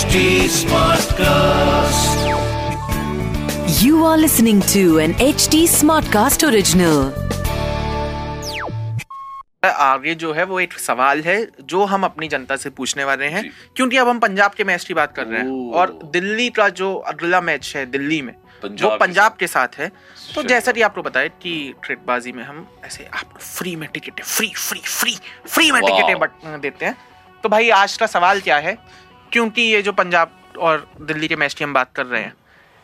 HD Smartcast. You are listening to an HD Smartcast original. आगे जो है वो एक सवाल है जो हम अपनी जनता से पूछने वाले हैं। क्योंकि अब हम पंजाब के मैच की बात कर रहे हैं। और दिल्ली का जो अगला मैच है दिल्ली में पंजाब वो पंजाब के साथ है। तो जैसा कि आपको बताया कि ट्रेडबाजी में हम ऐसे आपको फ्री में टिकटें फ्री फ्री फ्री फ्री में टिकटें बट देते हैं। तो भाई आज का सवाल क्या है? क्योंकि ये जो पंजाब और दिल्ली के मैच की हम बात कर रहे हैं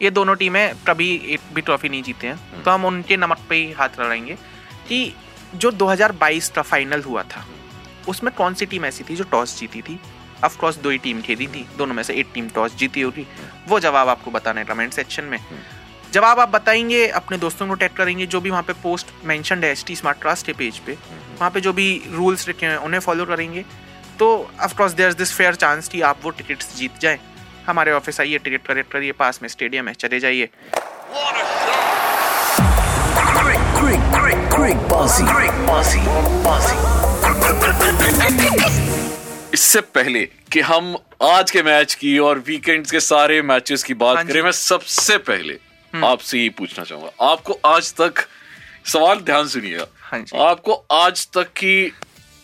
ये दोनों टीमें कभी एक भी ट्रॉफी नहीं जीते हैं। तो हम उनके नमक पे ही हाथ लड़ाएँगे कि जो 2022 का फाइनल हुआ था उसमें कौन सी टीम ऐसी थी जो टॉस जीती थी? ऑफ़ कोर्स दो ही टीम खेली थी दोनों में से एक टीम टॉस जीती होगी। वो जवाब आपको बताना है कमेंट सेक्शन में। जवाब आप बताएँगे अपने दोस्तों को टैग करेंगे जो भी वहाँ पे पोस्ट मेंशनड है एच टी स्मार्ट ट्रस्ट के पेज पे वहाँ पे जो भी रूल्स रखे हैं उन्हें फॉलो करेंगे। तो of course there is this fair chance कि आप वो टिकट्स जीत जाएँ। हमारे ऑफ़िस आइए टिकट कलेक्ट करिए पास में स्टेडियम है चले जाइए. इससे पहले कि हम आज के मैच की और वीकेंड्स के सारे मैचेस की हाँ बात हम्म। करें मैं सबसे पहले आपसे ये पूछना चाहूँगा। आपको आज तक सवाल ध्यान सुनिएगा हाँ आपको आज तक की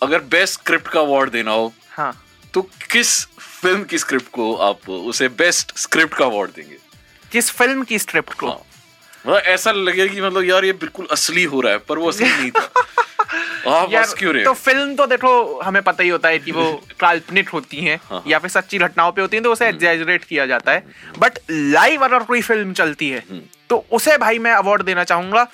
अगर बेस्ट स्क्रिप्ट का अवार्ड देना हो हाँ तो किस फ़िल्म की स्क्रिप्ट को आप उसे बेस्ट स्क्रिप्ट का अवार्ड देंगे किस फ़िल्म की स्क्रिप्ट को हाँ। मतलब ऐसा लगेगा कि मतलब यार ये बिल्कुल असली हो रहा है पर वो असली नहीं था आप यार तो फ़िल्म तो देखो हमें पता ही होता है कि वो काल्पनिक होती हैं हाँ। या फिर सच्ची घटनाओं पे होती हैं तो उसे हम्म। एग्जैजरेट किया जाता है बट लाइव अगर कोई फ़िल्म चलती है हम्म। तो उसे भाई मैं अवार्ड देना चाहूँगा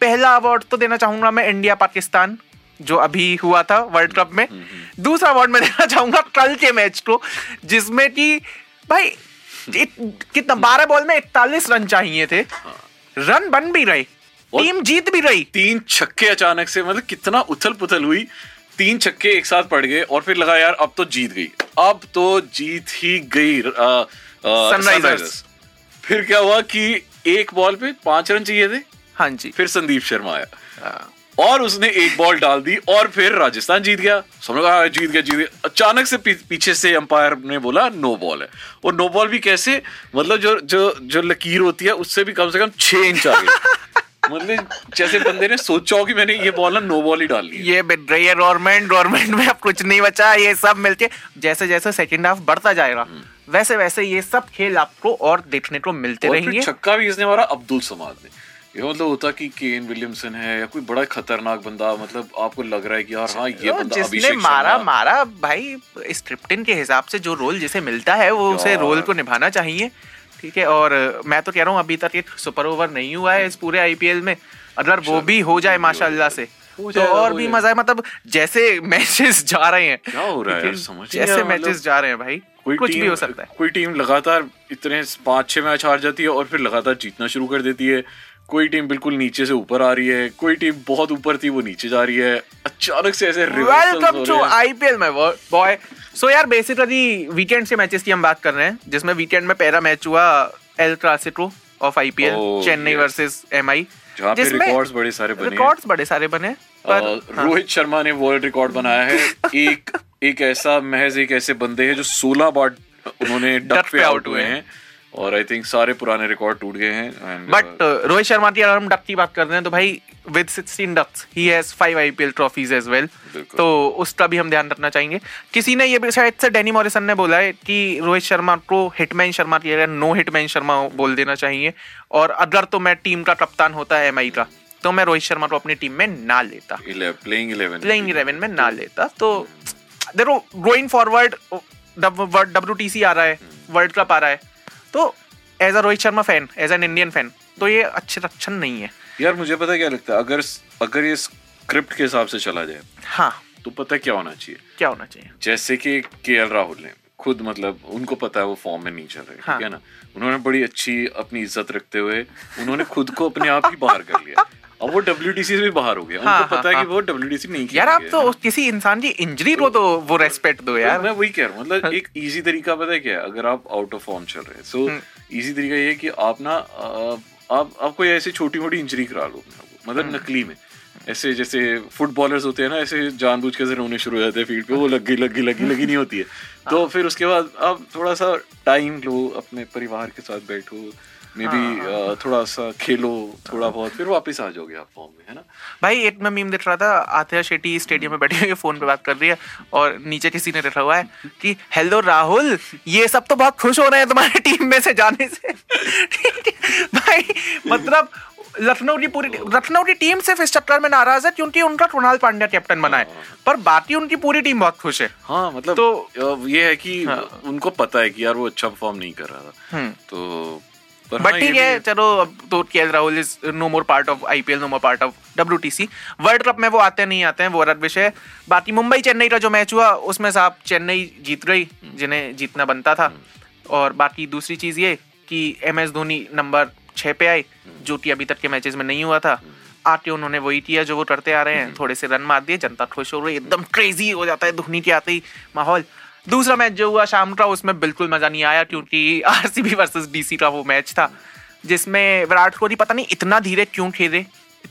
पहला अवार्ड तो देना चाहूँगा मैं इंडिया पाकिस्तान जो अभी हुआ था वर्ल्ड कप में हम्म, दूसरा अवार्ड मैं देना चाहूँगा कल के मैच को जिसमें कि भाई कितना बारह बॉल में इकतालीस रन चाहिए थे। हाँ। रन बन भी रहे टीम जीत भी रही। तीन छक्के अचानक से मतलब कितना उथल पुथल हुई तीन छक्के एक साथ पड़ गए और फिर लगा यार अब तो जीत गई। अब तो जीत ही गई सनराइजर्स। फिर क्या हुआ कि एक बॉल पे पाँच रन चाहिए थे? हाँ जी। फिर संदीप शर्मा आया। हाँ। और उसने एक बॉल डाल दी और फिर राजस्थान जीत गया। समझ लगा हाँ, जीत गया जीत गया। अचानक से पीछे से अंपायर ने बोला नो बॉल है। और नो बॉल भी कैसे? मतलब जो जो जो लकीर होती है उससे भी कम से कम छह इंच आगे। मतलब जैसे बंदे ने सोचा हो कि मैंने ये बॉल ना नो बॉल ही डाल ली ये बिक रही है गवर्नमेंट गवर्नमेंट में अब कुछ नहीं बचा ये सब मिलके जैसे जैसे सेकंड हाफ़ बढ़ता जाएगा वैसे वैसे ये सब खेल आपको और देखने को मिलते रहेंगे। छक्का भी इसने मारा अब्दुल समाद ने। ये मतलब होता कि केन विलियमसन है या कोई बड़ा खतरनाक बंदा मतलब आपको लग रहा है कि यार हाँ ये तो बंदा जिसने मारा मारा भाई स्क्रिप्टिन के हिसाब से जो रोल जिसे मिलता है वो उसे रोल को निभाना चाहिए ठीक है? और मैं तो कह रहा हूँ अभी तक एक सुपर ओवर नहीं हुआ है इस पूरे आईपीएल में। अगर वो भी हो जाए माशाल्लाह से तो और भी मज़ा है मतलब जैसे मैचेस जा रहे हैं क्या हो रहा है समझ जैसे मैचेस मतलब जा रहे हैं भाई कोई कुछ भी हो सकता है। कोई टीम लगातार इतने पाँच छह मैच हार जाती है और फिर लगातार जीतना शुरू कर देती है। कोई टीम बिल्कुल नीचे से ऊपर आ रही है कोई टीम बहुत ऊपर थी वो नीचे जा रही है। अचानक से ऐसे वेलकम टू आईपीएल में बॉय सो यार बेसिकली वीकेंड के मैचेस की हम बात कर रहे हैं जिसमें वीकेंड में पहला मैच हुआ El Clasico of IPL Chennai. Versus MI जहाँ पे रिकॉर्ड्स बड़े सारे बने। रिकॉर्ड्स बड़े सारे बने पर हाँ, रोहित शर्मा ने वर्ल्ड रिकॉर्ड बनाया है। एक एक ऐसा महज एक ऐसे बंदे हैं जो 16 बार उन्होंने डक पे आउट हुए हैं। और आई थिंक सारे पुराने रिकॉर्ड टूट गए हैं बट रोहित शर्मा की अगर हम डक की बात करते हैं तो भाई with 16 ducks he has five IPL trophies as well तो उसका भी हम ध्यान रखना चाहेंगे। किसी ने ये भी शायद से डैनी मॉरिसन ने बोला है कि रोहित शर्मा को हिटमैन शर्मा की जगह नो हिटमैन शर्मा बोल देना चाहिए। और अगर तो मैं टीम का कप्तान होता है एमआई का तो मैं रोहित शर्मा को अपनी टीम में ना लेता। playing 11 प्लेइंग इलेवन में ना लेता। तो देखो going forward W T C आ रहा है वर्ल्ड कप आ रहा है। तो as a Rohit Sharma fan as an Indian fan तो ये अच्छे लक्षण नहीं है। यार मुझे पता क्या लगता है? अगर अगर ये स्क्रिप्ट के हिसाब से चला जाए हाँ। तो पता क्या होना चाहिए? क्या होना चाहिए? जैसे कि के राहुल ने खुद मतलब उनको पता है वो फॉर्म में नहीं चल रहे हाँ। ठीक है। ना? उन्होंने बड़ी अच्छी अपनी इज़्ज़त रखते हुए उन्होंने खुद को अपने आप ही बाहर कर लिया। अब वो डब्ल्यू से भी बाहर हो गया हाँ, उनको पता हाँ, है हाँ, कि वो डब्ल्यू नहीं यार आप तो? किसी इंसान की इंजरी को तो वो रेस्पेक्ट दो तो यार मैं वही कह रहा हूँ मतलब एक इजी तरीका पता है क्या है अगर आप आउट ऑफ़ फॉर्म चल रहे हैं सो। इजी तरीका ये है कि आप ना आप आप कोई ऐसी छोटी मोटी इंजरी करा लो मतलब। नकली में ऐसे जैसे फुटबॉलर्स होते हैं ना ऐसे जानबूझ के से रोने शुरू हो जाते हैं फ़ील्ड पे वो लगी लगी लगी लगी नहीं होती है तो हाँ। फिर उसके बाद आप थोड़ा सा टाइम लो अपने परिवार के साथ बैठो मे हाँ, बी थोड़ा सा खेलो थोड़ा बहुत फिर वापस आ जाओगे आप फॉर्म में है ना? भाई एक मैं मीम देख रहा था आथिया शेट्टी स्टेडियम में बैठी हुई फ़ोन पे बात कर रही है और नीचे किसी ने लिखा हुआ है कि हेलो राहुल ये सब तो बहुत खुश हो रहे हैं तुम्हारी टीम में से जाने से. भाई मतलब लखनऊ की पूरी लखनऊ की टीम सिर्फ़ इस चक्कर में नाराज़ है क्योंकि उनका कृणाल पांड्या कैप्टन बना है पर बाकी उनकी पूरी टीम बहुत खुश है। हाँ मतलब तो- ये है कि उनको पता है कि यार वो अच्छा परफॉर्म नहीं कर रहा था। हम्म। तो बट हाँ, ठीक है चलो अब तो K Rahul is no more part of IPL no more part of WTC world cup में वो आते नहीं आते हैं वो अलग विषय है। बाकी मुंबई चेन्नई का जो मैच हुआ उसमें साहब चेन्नई जीत गई जिन्हें जीतना बनता था। और बाकी दूसरी चीज़ ये कि एम एस धोनी नंबर छह पे आए जो कि अभी तक के मैचेस में नहीं हुआ था। आके उन्होंने वही किया जो वो करते आ रहे हैं थोड़े से रन मार दिए जनता खुश हो रही है एकदम क्रेजी हो जाता है धोनी के आते ही माहौल। दूसरा मैच जो हुआ शाम का उसमें बिल्कुल मज़ा नहीं आया क्योंकि आरसीबी वर्सेस डीसी का वो मैच था जिसमें विराट कोहली पता नहीं इतना धीरे क्यों खेले?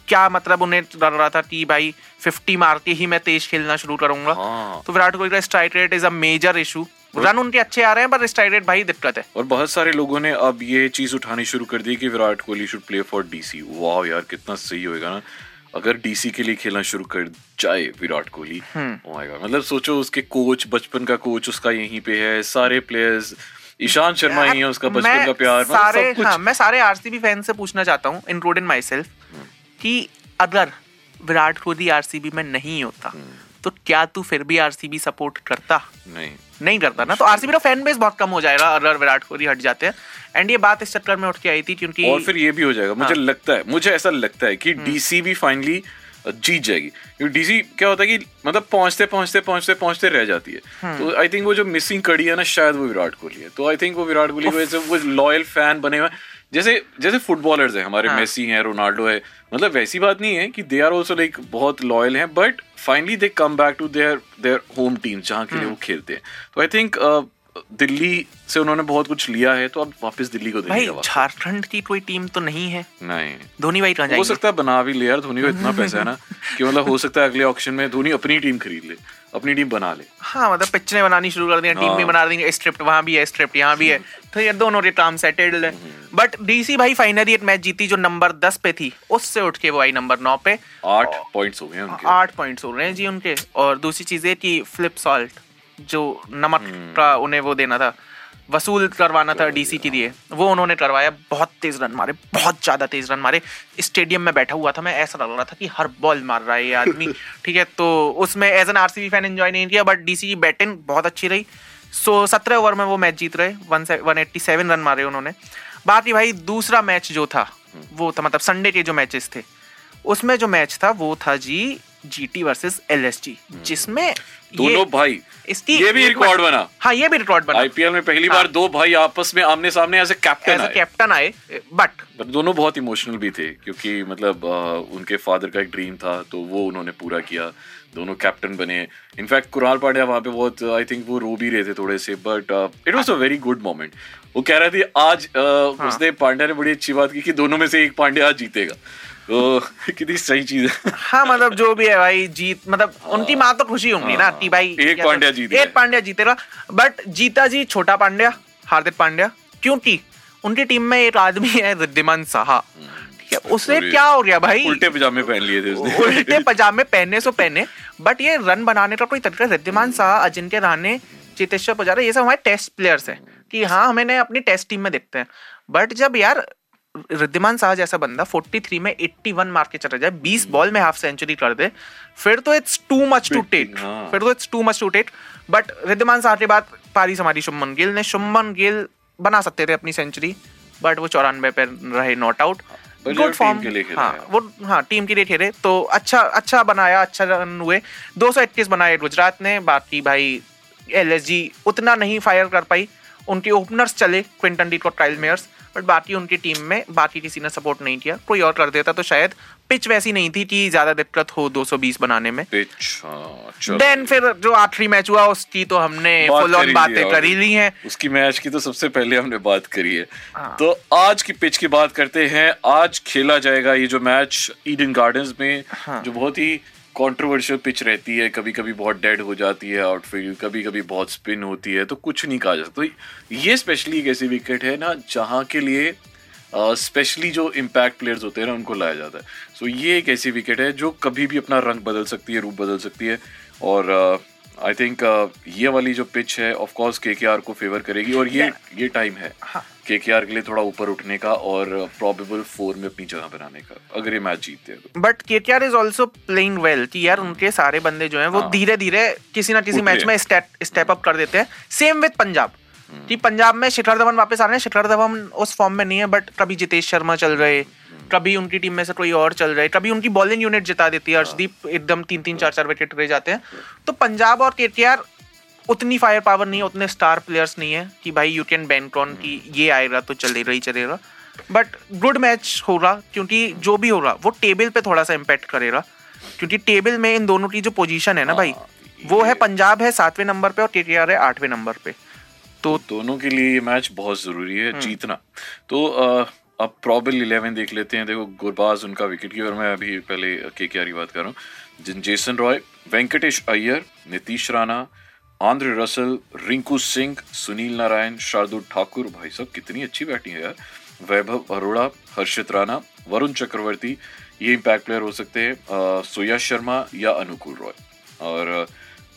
क्या मतलब उन्हें डर रहा था कि भाई 50 मार के ही मैं तेज खेलना शुरू करूँगा? हाँ। तो विराट कोहली का strike rate is a major issue run उनके अच्छे आ रहे हैं पर स्ट्राइक रेट भाई दिक्कत है। और बहुत सारे लोगों ने अब ये चीज़ उठानी शुरू कर दी कि Virat Kohli should play for DC वाह यार कितना सही होएगा ना। अगर डीसी के लिए खेलना शुरू कर जाए विराट कोहली हम्म। oh मतलब सोचो उसके कोच बचपन का कोच उसका यहीं पे है सारे प्लेयर्स ईशांत शर्मा ही है उसका बचपन का प्यार मतलब सारे सब कुछ हाँ मैं सारे आरसीबी फ़ैन से पूछना चाहता हूँ इंक्लूडिंग माई सेल्फ कि अगर विराट कोहली आरसीबी में नहीं होता हम्म। तो क्या तू फिर भी आरसीबी सपोर्ट करता नहीं नहीं करता ना तो आरसीबी का फ़ैन बेस बहुत कम हो जाएगा अगर विराट कोहली हट जाते हैं एंड ये बात इस चक्कर में उठ के आई थी क्योंकि और फिर ये भी हो जाएगा मुझे हाँ। लगता है मुझे ऐसा लगता है कि। डीसी भी फाइनली जीत जाएगी क्योंकि डीसी क्या होता है कि मतलब पहुँचते पहुँचते पहुँचते पहुँचते रह जाती है हम्म। तो आई थिंक वो जो मिसिंग कड़ी है ना शायद वो विराट कोहली है तो आई थिंक वो विराट कोहली वो लॉयल फ़ैन बने हुए हैं। जैसे जैसे फुटबॉलर्स हैं हमारे हाँ। मेसी हैं रोनाल्डो है मतलब वैसी बात नहीं है कि दे आर ऑल्सो लाइक बहुत लॉयल हैं but finally they come back to their their home team जहाँ के लिए हम्म। वो खेलते हैं। तो आई थिंक दिल्ली से उन्होंने बहुत कुछ लिया है तो अब वापस दिल्ली को भाई झारखंड की कोई टीम तो नहीं है। नहीं। धोनी भाई कहाँ हो सकता है बना भी ले यार धोनी को इतना पैसा है ना कि मतलब हो सकता है अगले ऑक्शन में धोनी अपनी टीम खरीद ले अपनी टीम बना ले। हाँ मतलब पिक्चरें बनानी शुरू कर दी टीम भी हाँ। बना देंगे स्क्रिप्ट वहाँ भी है स्क्रिप्ट यहाँ भी है। तो ये दोनों के काम सेटेल्ड है। बट डीसी भाई फाइनली एक मैच जीती जो नंबर दस पे थी उससे उठ के वो आई नंबर नौ पे। आठ पॉइंट्स हो गए उनके। आठ पॉइंट्स हो रहे हैं जी उनके। और दूसरी चीज़ ये कि फ्लिप सॉल्ट जो नमक हम्म। का उन्हें वो देना था वसूल करवाना था डीसी के लिए वो उन्होंने करवाया बहुत तेज रन मारे बहुत ज़्यादा तेज रन मारे। स्टेडियम में बैठा हुआ था मैं ऐसा लग रहा था कि हर बॉल मार रहा है ये आदमी ठीक है? तो उसमें as an RCB fan enjoy नहीं किया बट डीसी की बैटिंग बहुत अच्छी रही। सो सत्रह ओवर में वो मैच जीत रहे, one one eighty seven run मारे उन्होंने। बाकी भाई, दूसरा मैच जो था, वो था मतलब संडे के जो मैचेस थे, उसमें जो मैच था, वो था जी जीटी वर्सेस एलएसजी जिसमें। दोनों भाई इसकी ये भी रिकॉर्ड बना। हाँ ये भी रिकॉर्ड बना। आईपीएल में पहली हाँ। बार दो भाई आपस में आमने सामने एज ए कैप्टन आए। कैप्टन आए बट दोनों बहुत इमोशनल भी थे क्योंकि मतलब अ, उनके फादर का एक ड्रीम था तो वो उन्होंने पूरा किया। दोनों कैप्टन बने। इनफैक्ट कुराल पांड्या वहाँ पे बहुत आई थिंक वो रो भी रहे थे थोड़े से but it was a very good moment वो कह रहे थे आज अ, हाँ। उसने पांड्या ने बड़ी अच्छी बात की कि दोनों में से एक पांड्या आज जीतेगा। तो कितनी सही चीज़ है। हाँ मतलब जो भी है भाई जीत मतलब उनकी माँ तो खुशी होंगी ना कि भाई एक पांड्या जीत एक पांड्या जीतेगा बट जीता जी छोटा पांड्या हार्दिक पांड्या क्योंकि उनकी टीम में एक आदमी है रिद्धिमान साहा। ठीक है उसे क्या हो गया भाई? उल्टे पजामे पहन लिए थे उसने। उल्टे पजामे पहनने सो पहने। बट ये रन बनाने का कोई तरीका रिद्धिमान शाह अजिंक्य रहाणे चेतेश्वर पुजारा ये सब हमारे टेस्ट प्लेयर्स हैं। कि हाँ हमें अपनी टेस्ट टीम में देखते हैं। बट जब यार रिद्धिमान शाह जैसा बंदा 43 में 81 मार के चला जाए 20 बॉल में हाफ़ सेंचुरी कर दे फिर तो it's too much to take हाँ। फिर तो it's too much to take but Riddhiman Saha के बाद पारी हमारी शुभमन गिल ने शुभमन गिल बना सकते थे अपनी सेंचुरी बट वो चौरानवे पे रहे नॉट आउट गुड फॉर्म के लिए हाँ वो हाँ टीम के लिए खेले। तो अच्छा अच्छा बनाया अच्छा रन हुए। 221 बनाए गुजरात ने बाकी भाई एलएसजी उतना नहीं फायर कर पाई। उनके ओपनर्स चले Quinton de Kock Kyle Mayers but बाकी उनकी टीम में बाकी किसी ने सपोर्ट नहीं किया। कोई और कर देता तो शायद पिच वैसी नहीं थी कि ज़्यादा दिक्कत हो 220 बनाने में। पिच हाँ, देन फिर जो आखिरी मैच हुआ उसकी तो हमने बात फुल ऑन बातें कर ही ली हैं। उसकी मैच की तो सबसे पहले हमने बात करी है। हाँ। तो आज की पिच की बात करते हैं। आज खेला जाएगा ये जो मैच ईडन गार्डन्स में हाँ। जो बहुत ही कंट्रोवर्शियल पिच रहती है कभी कभी बहुत डेड हो जाती है आउटफील्ड कभी कभी बहुत स्पिन होती है तो कुछ नहीं कहा जा सकता। तो ये स्पेशली एक ऐसी विकेट है ना जहाँ के लिए स्पेशली जो इम्पैक्ट प्लेयर्स होते हैं ना उनको लाया जाता है। सो so, ये एक ऐसी विकेट है जो कभी भी अपना रंग बदल सकती है रूप बदल सकती है। और आई uh, थिंक uh, ये वाली जो पिच है ऑफ़ कोर्स केकेआर को फेवर करेगी और ये yeah. ये टाइम है। केकेआर के के लिए थोड़ा ऊपर उठने का और प्रोबेबल फोर में अपनी जगह बनाने का अगर ये मैच जीतते हैं तो but KKR is also playing well कि यार उनके सारे बंदे जो हैं वो हाँ। धीरे धीरे किसी ना किसी मैच में स्टेप अप कर देते हैं सेम विद पंजाब। कि पंजाब में शिखर धवन वापस आ रहे हैं शिखर धवन उस फॉर्म में नहीं है बट कभी जितेश शर्मा चल रहे हम्म। कभी उनकी टीम में से कोई और चल रहे कभी उनकी बॉलिंग यूनिट जिता देती हाँ। है अर्शदीप एकदम तीन तीन चार चार विकेट रह जाते हैं तो पंजाब और केकेआर उतनी फायर पावर नहीं है उतने स्टार प्लेयर्स नहीं है कि भाई यू कैन बैंक ऑन कि ये आएगा तो चलेगा ही चलेगा। बट गुड मैच हो रहा क्योंकि जो भी हो रहा वो टेबल पे थोड़ा सा इम्पैक्ट करेगा। क्योंकि टेबल में इन दोनों की जो पोजीशन है ना भाई हाँ, वो है पंजाब है सातवें नंबर पे और केटीआर है आठवें नंबर पे। तो दोनों के लिए ये मैच बहुत ज़रूरी हम्म। है जीतना। तो अ, अब प्रॉबल इलेवन देख लेते हैं। देखो गुरबाज उनका विकेट कीपर मैं अभी पहले के की बात कर रहा हूँ। जिन Jason Roy Venkatesh Iyer Nitish Rana Andre Russell, Rinku Singh, Sunil Narine, Shardul Thakur, भाई साहब, कितनी अच्छी बैटिंग है यार। वैभव अरोड़ा, हर्षित राणा, वरुण चक्रवर्ती, ये इम्पैक्ट प्लेयर हो सकते हैं सोया शर्मा या अनुकूल रॉय। और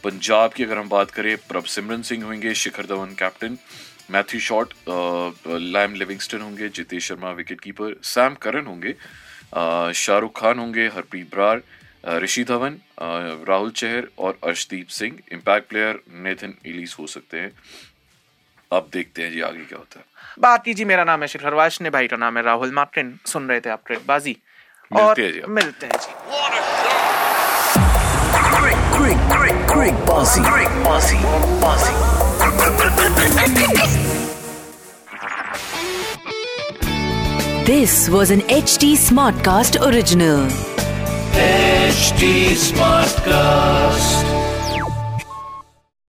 पंजाब की अगर हम बात करें, प्रभ सिमरन सिंह होंगे, Shikhar Dhawan captain Matthew Short Liam Livingstone होंगे, Jitesh Sharma wicket keeper Sam Curran होंगे शाहरुख खान होंगे, हरप्रीत ब्रार ऋषि धवन राहुल चहर और Arshdeep Singh impact player Nathan Ellis हो सकते हैं अब देखते हैं जी आगे क्या होता है बाकी जी मेरा नाम है शिखर वाशने भाई का नाम है राहुल मार्टिन सुन रहे थे आप मिलते और हैं। मिलते हैं जी. Bossy. This was an HT Smartcast original. HT Smartcast.